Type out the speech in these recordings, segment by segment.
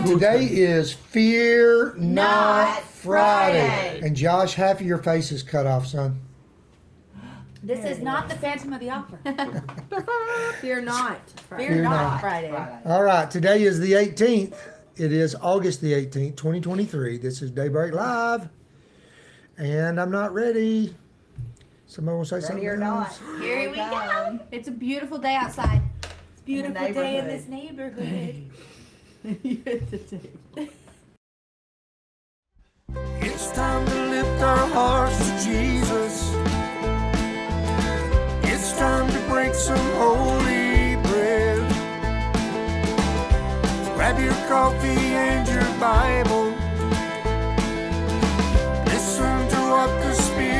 And today is Fear Not, Not Friday. Friday. And Josh, half of your face is cut off, son. This is not the Phantom of the Opera. Fear not. Fear Fear not not. Friday. All right, today is the 18th. It is August the 18th, 2023. This is Daybreak Live. And I'm not ready. Somebody want to say something Ready or else? not. Here we go. It's a beautiful day outside. It's a beautiful day in this neighborhood. It's time to lift our hearts to Jesus. It's time to break some holy bread. Grab your coffee and your Bible. Listen to what the Spirit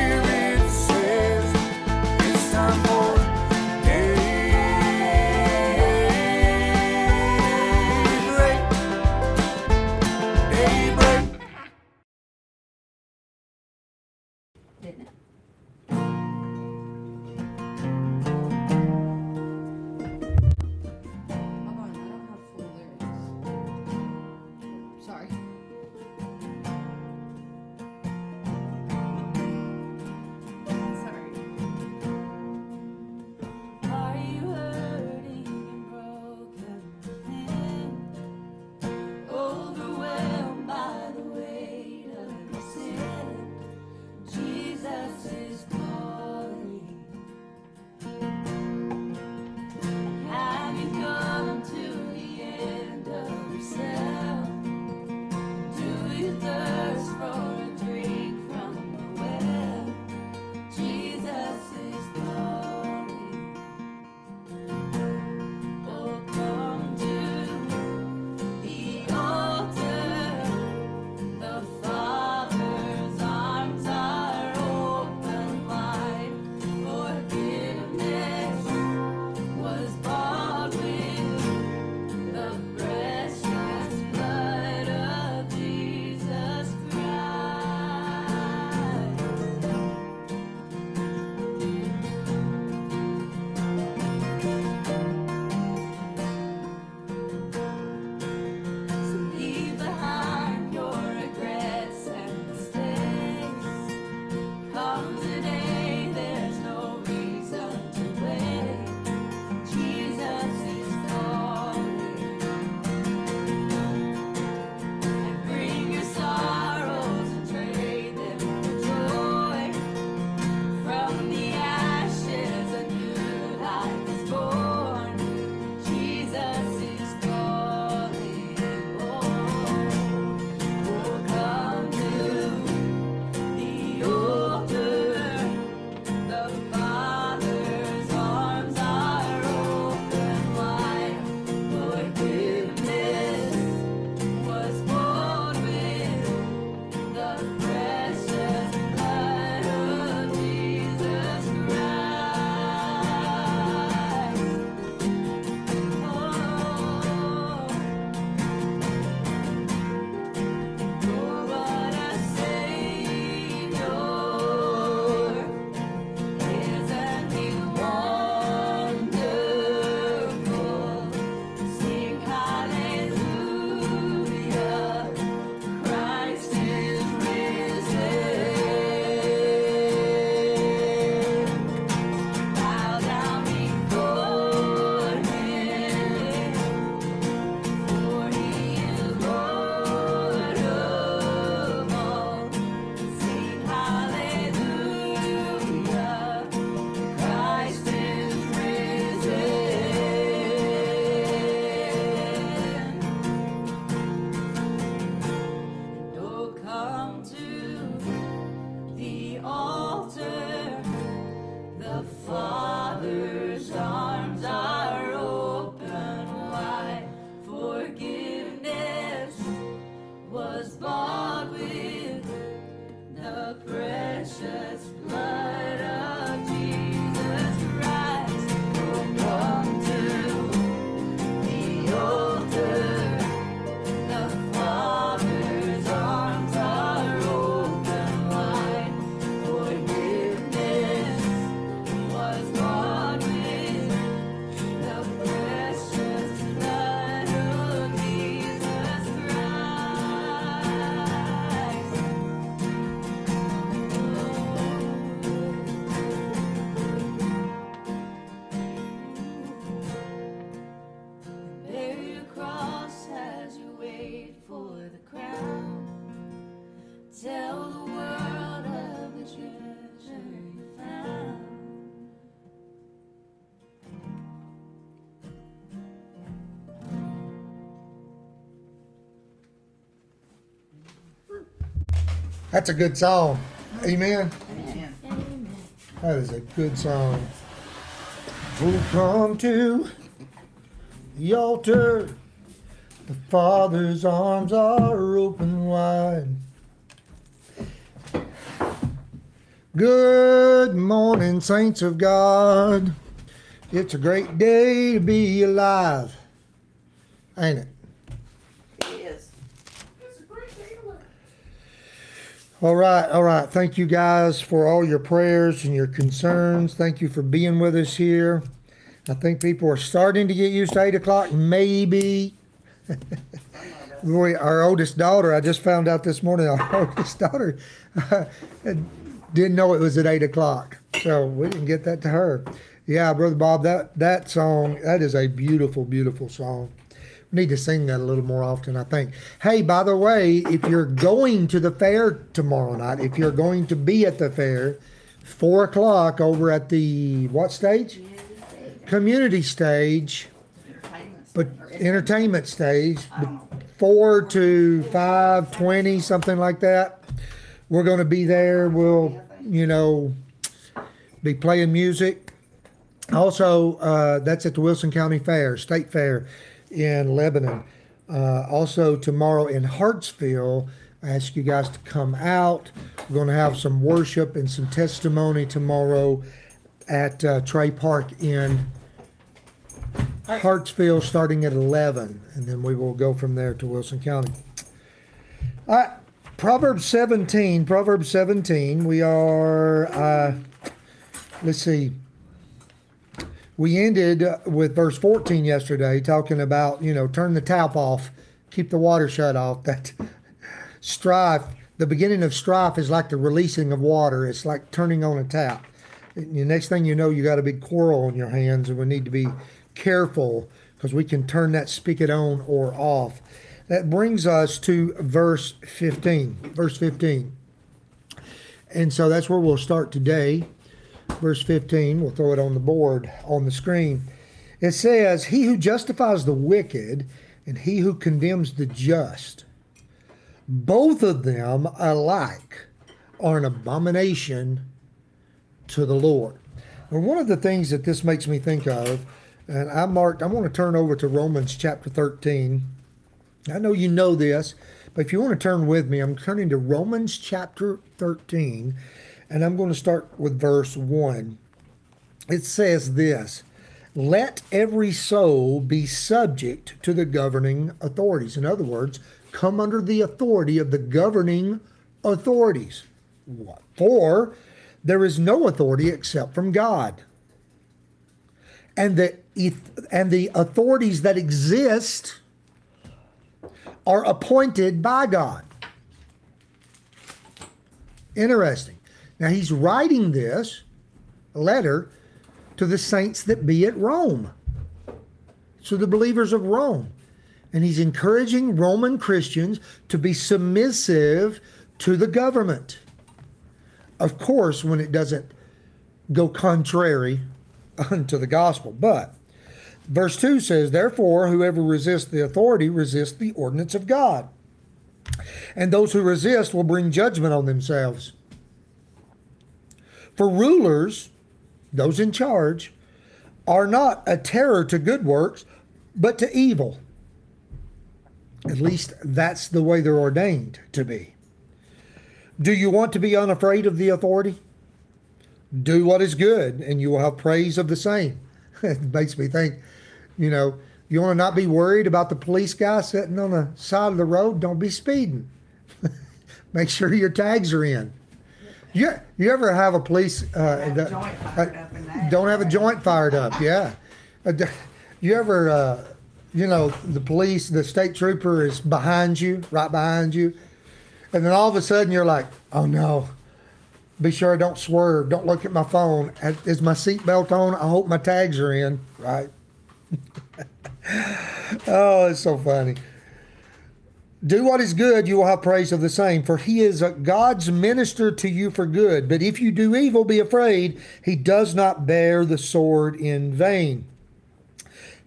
That's a good song. Amen. Amen. Amen. That is a good song. Who come to the altar? The Father's arms are open wide. Good morning, saints of God. It's a great day to be alive. Ain't? It All right, all right. Thank you guys for all your prayers and your concerns. Thank you for being with us here. I think people are starting to get used to eight o'clock, maybe. Our oldest daughter, I just found out this morning, our oldest daughter didn't know it was at eight o'clock, so we didn't get that to her. Yeah, brother Bob, that that song, that is a beautiful, beautiful song. Need to sing that a little more often, I think. Hey, by the way, if you're going to the fair tomorrow night, if you're going to be at the fair, four o'clock over at the what stage? Community stage, but entertainment stage, four to five twenty, something like that. We're going to be there. We'll, you know, be playing music. Also, uh, that's at the Wilson County Fair, State Fair in Lebanon. Uh, also, tomorrow in Hartsville, I ask you guys to come out. We're going to have some worship and some testimony tomorrow at uh, Trey Park in Hartsville starting at 11, and then we will go from there to Wilson County. All right, Proverbs 17. Proverbs 17. We are, uh, let's see, we ended with verse 14 yesterday, talking about, you know, turn the tap off, keep the water shut off. That strife, the beginning of strife is like the releasing of water, it's like turning on a tap. And the next thing you know, you got a big quarrel on your hands, and we need to be careful because we can turn that spigot on or off. That brings us to verse 15. Verse 15. And so that's where we'll start today. Verse 15, we'll throw it on the board on the screen. It says, He who justifies the wicked and he who condemns the just, both of them alike are an abomination to the Lord. And one of the things that this makes me think of, and I marked, I want to turn over to Romans chapter 13. I know you know this, but if you want to turn with me, I'm turning to Romans chapter 13, and I'm going to start with verse 1. It says this Let every soul be subject to the governing authorities. In other words, come under the authority of the governing authorities. What? For there is no authority except from God. And the and the authorities that exist are appointed by God. Interesting. Now he's writing this letter to the saints that be at Rome, to the believers of Rome. And he's encouraging Roman Christians to be submissive to the government. Of course, when it doesn't go contrary unto the gospel. But verse 2 says, Therefore, whoever resists the authority resists the ordinance of God. And those who resist will bring judgment on themselves. For rulers, those in charge, are not a terror to good works, but to evil. At least that's the way they're ordained to be. Do you want to be unafraid of the authority? Do what is good, and you will have praise of the same. it makes me think, you know, you want to not be worried about the police guy sitting on the side of the road? Don't be speeding. Make sure your tags are in. You, you ever have a police uh, Have a that- joint fired up in that. don't have a joint fired up? Yeah. Uh, You ever, uh, you know, the police, the state trooper is behind you, right behind you, and then all of a sudden you're like, oh no. Be sure I don't swerve. Don't look at my phone. Is my seatbelt on? I hope my tags are in. Right. oh, it's so funny. Do what is good, you will have praise of the same, for he is God's minister to you for good. But if you do evil, be afraid, he does not bear the sword in vain.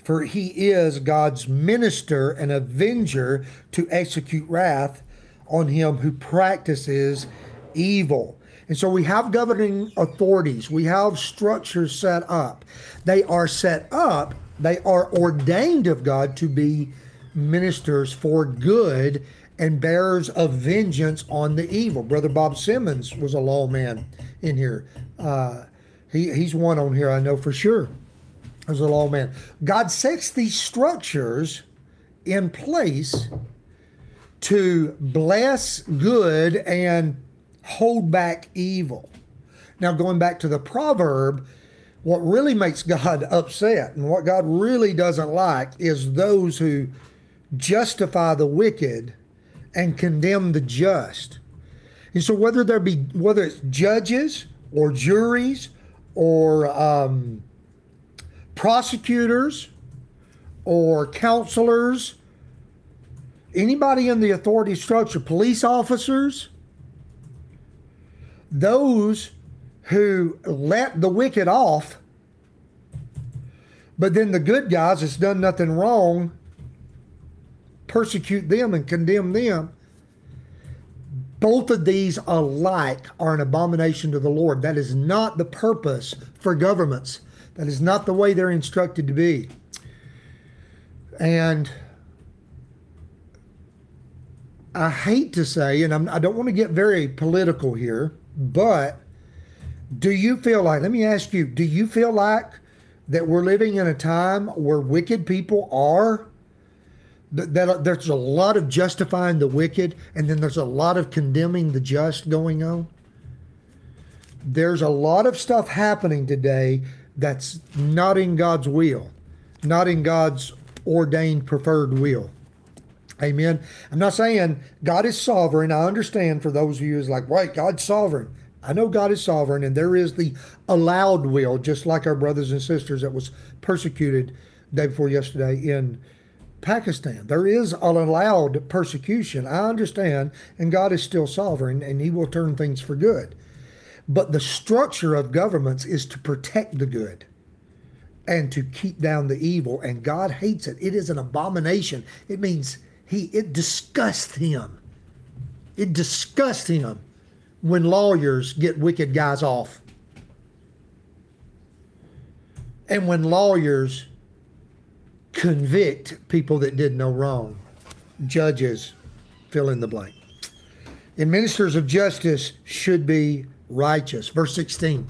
For he is God's minister and avenger to execute wrath on him who practices evil. And so we have governing authorities, we have structures set up. They are set up, they are ordained of God to be ministers for good and bearers of vengeance on the evil. Brother Bob Simmons was a lawman in here. Uh, he, he's one on here, I know for sure, as a lawman. God sets these structures in place to bless good and hold back evil. Now, going back to the proverb, what really makes God upset and what God really doesn't like is those who justify the wicked and condemn the just. And so, whether there be whether it's judges or juries or um, prosecutors or counselors, anybody in the authority structure, police officers, those who let the wicked off, but then the good guys that's done nothing wrong persecute them and condemn them. Both of these alike are an abomination to the Lord. That is not the purpose for governments. That is not the way they're instructed to be. And I hate to say, and I'm, I do not want to get very political here, but do you feel like, let me ask you, do you feel like that we're living in a time where wicked people are? That, there's a lot of justifying the wicked, and then there's a lot of condemning the just going on. There's a lot of stuff happening today that's not in God's will, not in God's ordained preferred will. Amen. I'm not saying God is sovereign. I understand for those of you who's like, wait, God's sovereign. I know God is sovereign, and there is the allowed will, just like our brothers and sisters that was persecuted day before yesterday in Pakistan. There is an allowed persecution. I understand, and God is still sovereign, and He will turn things for good. But the structure of governments is to protect the good and to keep down the evil, and God hates it. It is an abomination. It means he it disgusts him. It disgusts him when lawyers get wicked guys off. And when lawyers convict people that did no wrong. Judges fill in the blank. And ministers of justice should be righteous. Verse 16.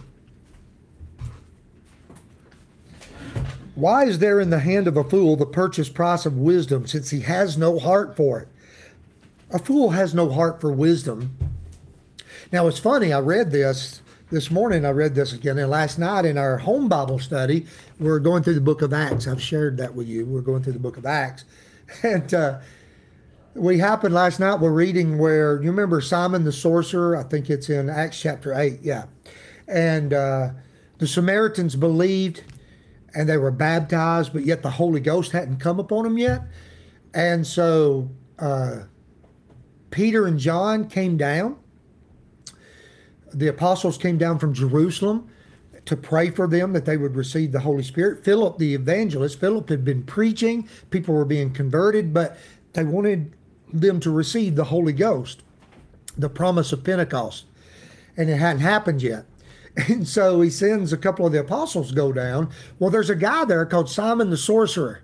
Why is there in the hand of a fool the purchase price of wisdom, since he has no heart for it? A fool has no heart for wisdom. Now it's funny, I read this this morning, I read this again, and last night in our home Bible study, we're going through the book of Acts. I've shared that with you. We're going through the book of Acts. And uh, we happened last night, we're reading where, you remember Simon the sorcerer? I think it's in Acts chapter 8, yeah. And uh, the Samaritans believed and they were baptized, but yet the Holy Ghost hadn't come upon them yet. And so uh, Peter and John came down. The apostles came down from Jerusalem to pray for them that they would receive the Holy Spirit. Philip, the evangelist, Philip had been preaching, people were being converted, but they wanted them to receive the Holy Ghost, the promise of Pentecost. And it hadn't happened yet. And so he sends a couple of the apostles go down. Well, there's a guy there called Simon the sorcerer.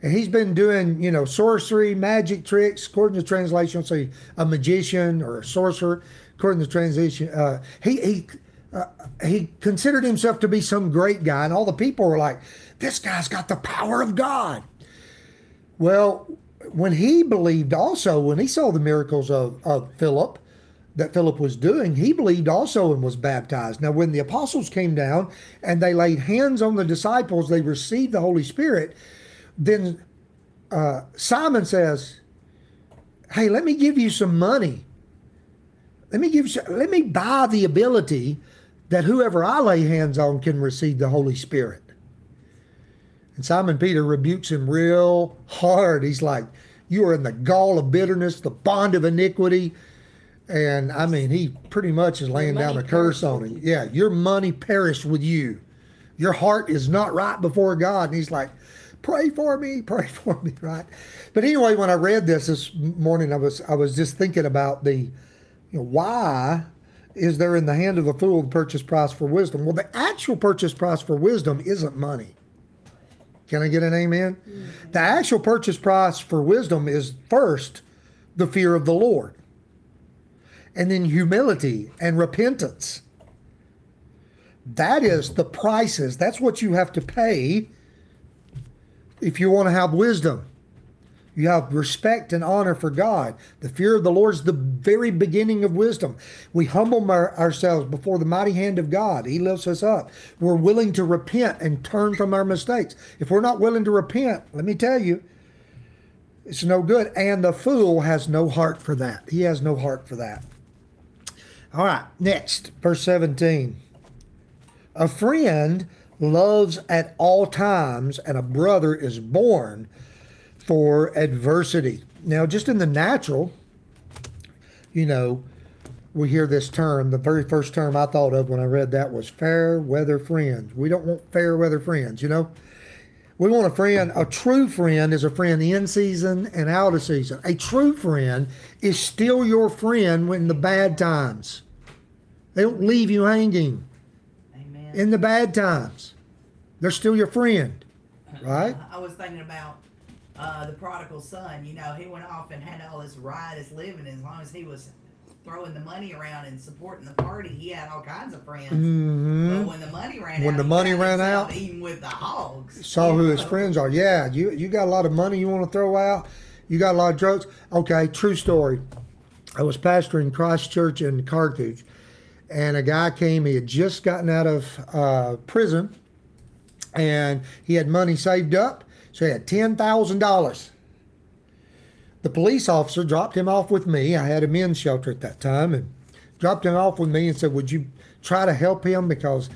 And he's been doing, you know, sorcery, magic tricks, according to translation, say a magician or a sorcerer, according to translation. Uh, he he uh, he considered himself to be some great guy, and all the people were like, "This guy's got the power of God." Well, when he believed, also when he saw the miracles of of Philip, that Philip was doing, he believed also and was baptized. Now, when the apostles came down and they laid hands on the disciples, they received the Holy Spirit. Then uh, Simon says, "Hey, let me give you some money. Let me give. Let me buy the ability that whoever I lay hands on can receive the Holy Spirit." And Simon Peter rebukes him real hard. He's like, "You are in the gall of bitterness, the bond of iniquity." And I mean, he pretty much is laying down a curse on him. Yeah, your money perished with you. Your heart is not right before God. And he's like, pray for me, pray for me, right? But anyway, when I read this this morning, I was I was just thinking about the, you know, why is there in the hand of the fool the purchase price for wisdom? Well, the actual purchase price for wisdom isn't money. Can I get an amen? The actual purchase price for wisdom is first the fear of the Lord, and then humility and repentance. That is the prices. That's what you have to pay if you want to have wisdom. You have respect and honor for God. The fear of the Lord is the very beginning of wisdom. We humble our, ourselves before the mighty hand of God. He lifts us up. We're willing to repent and turn from our mistakes. If we're not willing to repent, let me tell you, it's no good. And the fool has no heart for that. He has no heart for that. All right, next, verse 17. A friend loves at all times, and a brother is born for adversity. Now, just in the natural, you know, we hear this term. The very first term I thought of when I read that was fair weather friends. We don't want fair weather friends, you know? We want a friend, a true friend is a friend in season and out of season. A true friend is still your friend when the bad times. They don't leave you hanging Amen. in the bad times. They're still your friend, right? I was thinking about uh, the prodigal son. You know, he went off and had all this riotous living. As long as he was throwing the money around and supporting the party, he had all kinds of friends. hmm But when the money ran When out, the money ran out, eating with the hogs. Saw who his friends are. Yeah, you you got a lot of money you want to throw out. You got a lot of drugs. Okay, true story. I was pastoring Christ Church in Carthage, and a guy came. He had just gotten out of uh, prison, and he had money saved up, so he had ten thousand dollars. The police officer dropped him off with me. I had a men's shelter at that time, and dropped him off with me and said, "Would you try to help him because,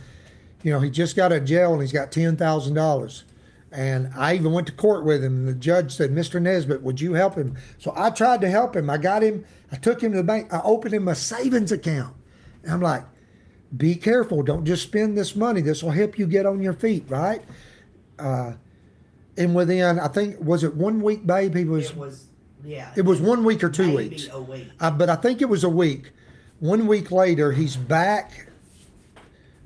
you know, he just got out of jail and he's got ten thousand dollars." And I even went to court with him. And the judge said, "Mr. Nesbitt, would you help him?" So I tried to help him. I got him. I took him to the bank. I opened him a savings account. And I'm like, "Be careful. Don't just spend this money. This will help you get on your feet, right?" Uh, and within, I think, was it one week, babe? He was. It was, yeah. It was one week or two maybe weeks. A week. Uh, but I think it was a week. One week later, he's back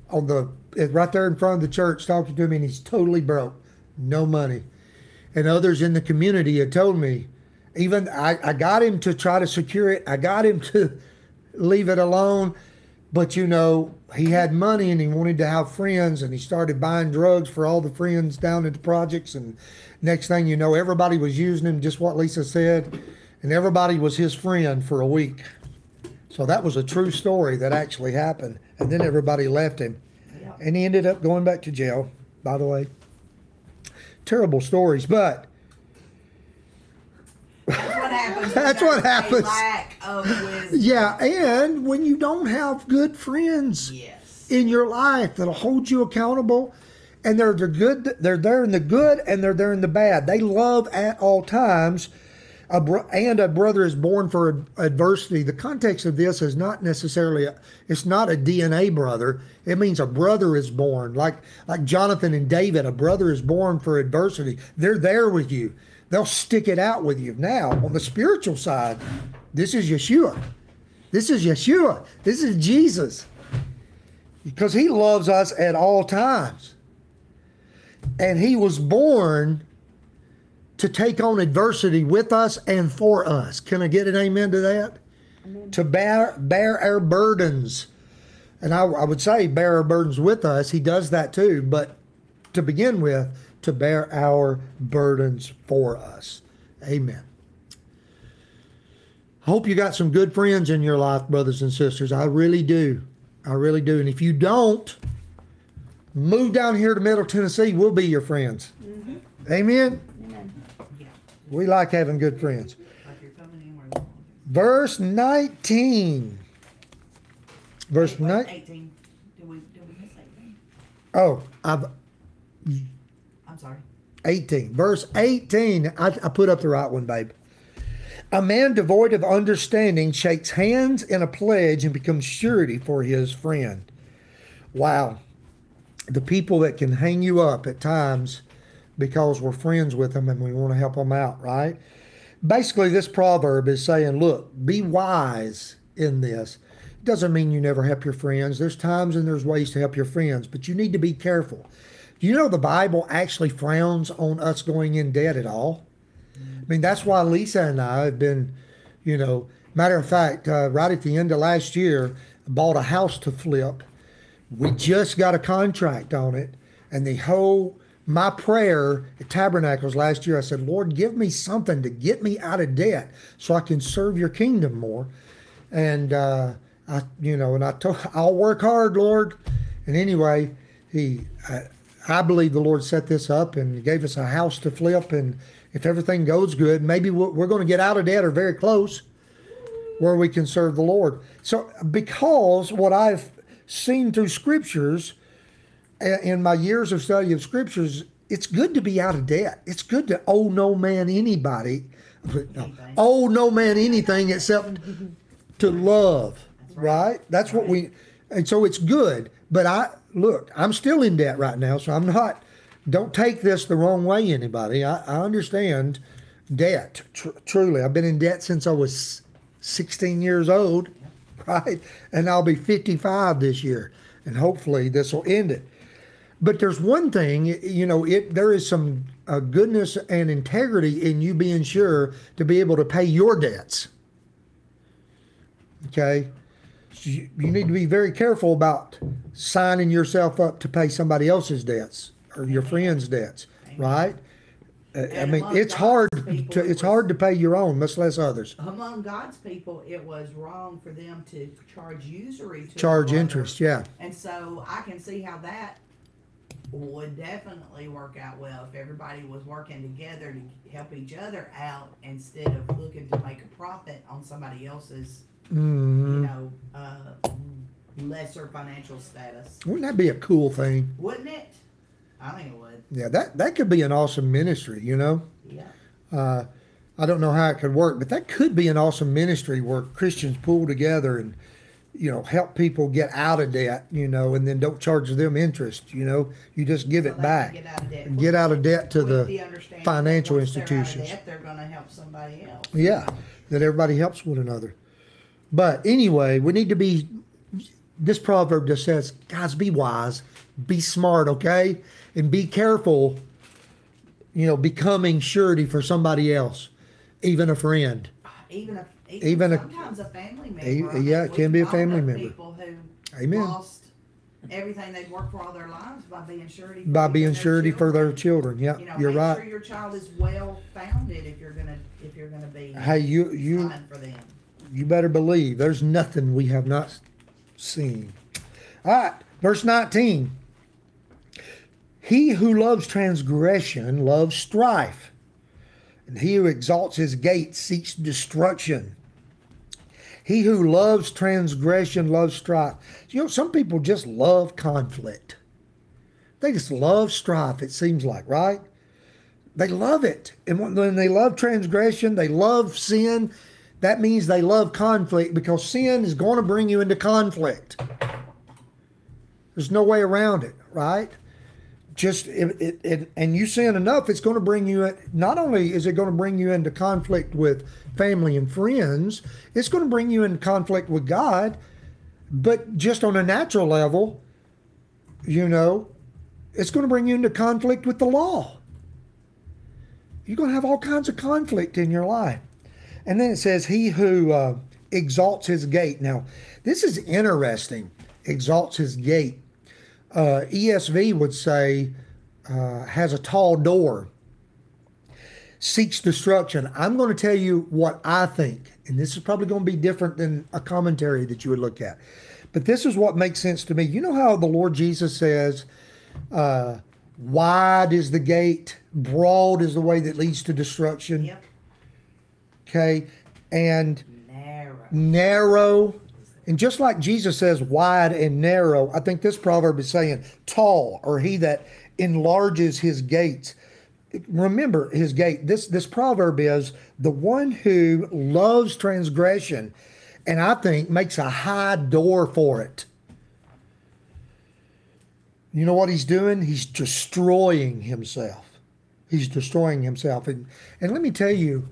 on the right there in front of the church talking to me, and he's totally broke, no money. And others in the community had told me, even I, I got him to try to secure it. I got him to leave it alone. But you know, he had money and he wanted to have friends, and he started buying drugs for all the friends down at the projects. And next thing you know, everybody was using him, just what Lisa said, and everybody was his friend for a week. So that was a true story that actually happened. And then everybody left him. Yeah. And he ended up going back to jail, by the way. Terrible stories, but That's what happens. when That's what there's a. Lack of wisdom. yeah, and when you don't have good friends Yes. in your life that'll hold you accountable, and they're the good, they're there in the good and they're there in the bad. They love at all times. A bro- and a brother is born for ad- adversity. The context of this is not necessarily a, it's not a DNA brother. It means a brother is born, like like Jonathan and David. A brother is born for adversity. They're there with you. They'll stick it out with you. Now, on the spiritual side, this is Yeshua. This is Yeshua. This is Jesus. Because he loves us at all times. And he was born to take on adversity with us and for us. Can I get an amen to that? To bear bear our burdens. And I, I would say bear our burdens with us. He does that too, but to begin with, to bear our burdens for us. Amen. I Hope you got some good friends in your life, brothers and sisters. I really do. I really do. And if you don't, move down here to Middle Tennessee. We'll be your friends. Mm-hmm. Amen. Amen. Yeah. We like having good friends. Like you're coming in where you want. Verse 19. Verse Wait, wait, 19. Did we, did we miss 18? Oh, I've I'm sorry. 18. Verse 18. I, I put up the right one, babe. A man devoid of understanding shakes hands in a pledge and becomes surety for his friend. Wow. The people that can hang you up at times because we're friends with them and we want to help them out, right? Basically, this proverb is saying, look, be wise in this. It doesn't mean you never help your friends. There's times and there's ways to help your friends, but you need to be careful. Do you know the Bible actually frowns on us going in debt at all? I mean, that's why Lisa and I have been, you know, matter of fact, uh, right at the end of last year, bought a house to flip. We just got a contract on it, and the whole my prayer at Tabernacles last year, I said, Lord, give me something to get me out of debt so I can serve your kingdom more. And uh, I, you know, and I told, I'll work hard, Lord. And anyway, he, I, I believe the Lord set this up and gave us a house to flip. And if everything goes good, maybe we're, we're going to get out of debt or very close where we can serve the Lord. So, because what I've seen through scriptures, in my years of study of scriptures, it's good to be out of debt. It's good to owe no man anybody, no, owe no man anything except to love. right. That's what we, and so it's good. But I look, I'm still in debt right now, so I'm not. Don't take this the wrong way, anybody. I, I understand debt. Tr- truly, I've been in debt since I was 16 years old, right? And I'll be 55 this year, and hopefully this will end it. But there's one thing, you know, it there is some uh, goodness and integrity in you being sure to be able to pay your debts. Okay, you, need to be very careful about signing yourself up to pay somebody else's debts or your friends' debts, right? Uh, I mean, it's hard people, to it it's hard to pay your own, much less others. Among God's people, it was wrong for them to charge usury to Charge interest, yeah. And so I can see how that would definitely work out well if everybody was working together to help each other out instead of looking to make a profit on somebody else's, you hmm know, uh, lesser financial status. Wouldn't that be a cool thing? Wouldn't it? I think it would. Yeah, that that could be an awesome ministry, you know. Yeah. Uh, I don't know how it could work, but that could be an awesome ministry where Christians pull together and, you know, help people get out of debt, you know, and then don't charge them interest, you know. You just give So it they can back. Get out of debt. get out of debt to With the understanding financial once they're out of institutions. debt, They're gonna help somebody else. Yeah, that everybody helps one another. But anyway, we need to be. This proverb just says, guys, be wise, be smart, okay, and be careful. You know, becoming surety for somebody else, even a friend. Uh, even a Even even sometimes a family member. Mean, yeah, it can be a family member. People who Amen. lost everything they've worked for all their lives by being surety. for By being their surety for their children. Yeah, You know, you're make right. sure your child is well founded if you're gonna if you're gonna be Hey, you you fine for them. You better believe there's nothing we have not seen. All right, verse 19. He who loves transgression loves strife, and he who exalts his gate seeks destruction. He who loves transgression loves strife. You know, some people just love conflict. They just love strife, it seems like, right? They love it. And when when they love transgression, they love sin. That means they love conflict because sin is going to bring you into conflict. There's no way around it, right? Just it, it, it, and you sin enough, it's going to bring you. Not only is it going to bring you into conflict with family and friends, it's going to bring you into conflict with God. But just on a natural level, you know, it's going to bring you into conflict with the law. You're going to have all kinds of conflict in your life. And then it says, He who uh, exalts his gate. Now, this is interesting. Exalts his gate. Uh, ESV would say, uh, has a tall door, seeks destruction. I'm going to tell you what I think. And this is probably going to be different than a commentary that you would look at. But this is what makes sense to me. You know how the Lord Jesus says, uh, wide is the gate, broad is the way that leads to destruction. Yep. Okay. And Narrow. narrow. And just like Jesus says wide and narrow, I think this proverb is saying tall or he that enlarges his gates. Remember his gate. This this proverb is the one who loves transgression and I think makes a high door for it. You know what he's doing? He's destroying himself. He's destroying himself. And, and let me tell you,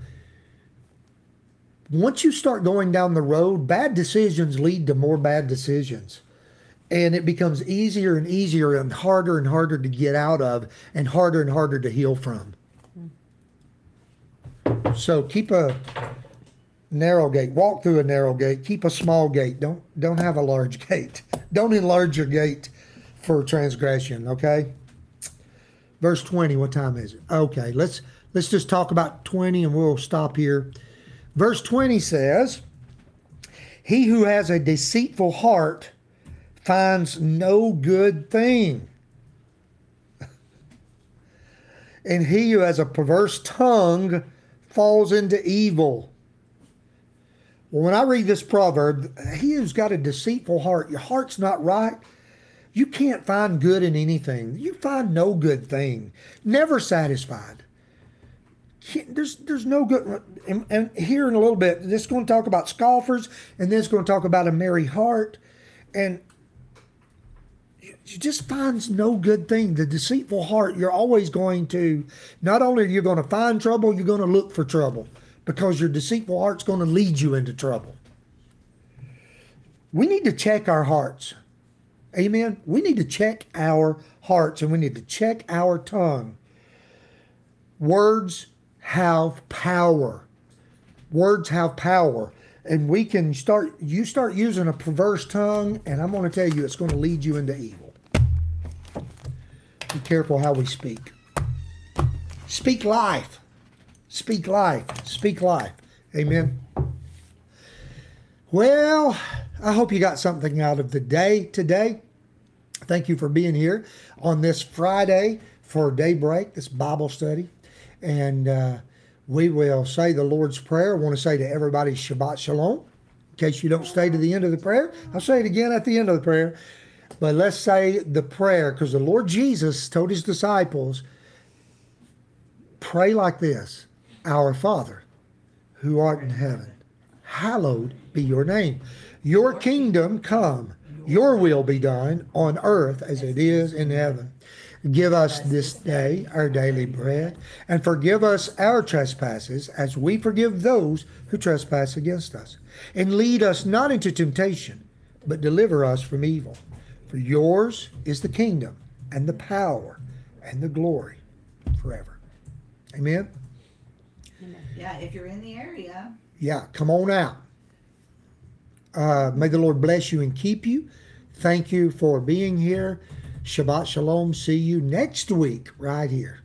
once you start going down the road, bad decisions lead to more bad decisions. And it becomes easier and easier and harder and harder to get out of and harder and harder to heal from. So keep a narrow gate. Walk through a narrow gate. Keep a small gate. Don't don't have a large gate. Don't enlarge your gate for transgression, okay? Verse 20, what time is it? Okay, let's let's just talk about 20 and we'll stop here. Verse 20 says, He who has a deceitful heart finds no good thing. And he who has a perverse tongue falls into evil. Well, when I read this proverb, he who's got a deceitful heart, your heart's not right. You can't find good in anything. You find no good thing. Never satisfied. There's there's no good. And, and here in a little bit, this is going to talk about scoffers, and then it's going to talk about a merry heart, and you just finds no good thing. The deceitful heart, you're always going to. Not only are you going to find trouble, you're going to look for trouble because your deceitful heart's going to lead you into trouble. We need to check our hearts. Amen. We need to check our hearts and we need to check our tongue. Words have power. Words have power. And we can start, you start using a perverse tongue, and I'm going to tell you, it's going to lead you into evil. Be careful how we speak. Speak life. Speak life. Speak life. Amen. Well, I hope you got something out of the day today. Thank you for being here on this Friday for daybreak, this Bible study. And uh, we will say the Lord's Prayer. I want to say to everybody Shabbat Shalom. In case you don't stay to the end of the prayer, I'll say it again at the end of the prayer. But let's say the prayer because the Lord Jesus told his disciples, pray like this Our Father, who art in heaven, hallowed be your name. Your kingdom come, your will be done on earth as it is in heaven. Give us this day our daily bread, and forgive us our trespasses as we forgive those who trespass against us. And lead us not into temptation, but deliver us from evil. For yours is the kingdom, and the power, and the glory forever. Amen. Yeah, if you're in the area, Yeah, come on out. Uh, may the Lord bless you and keep you. Thank you for being here. Shabbat Shalom. See you next week right here.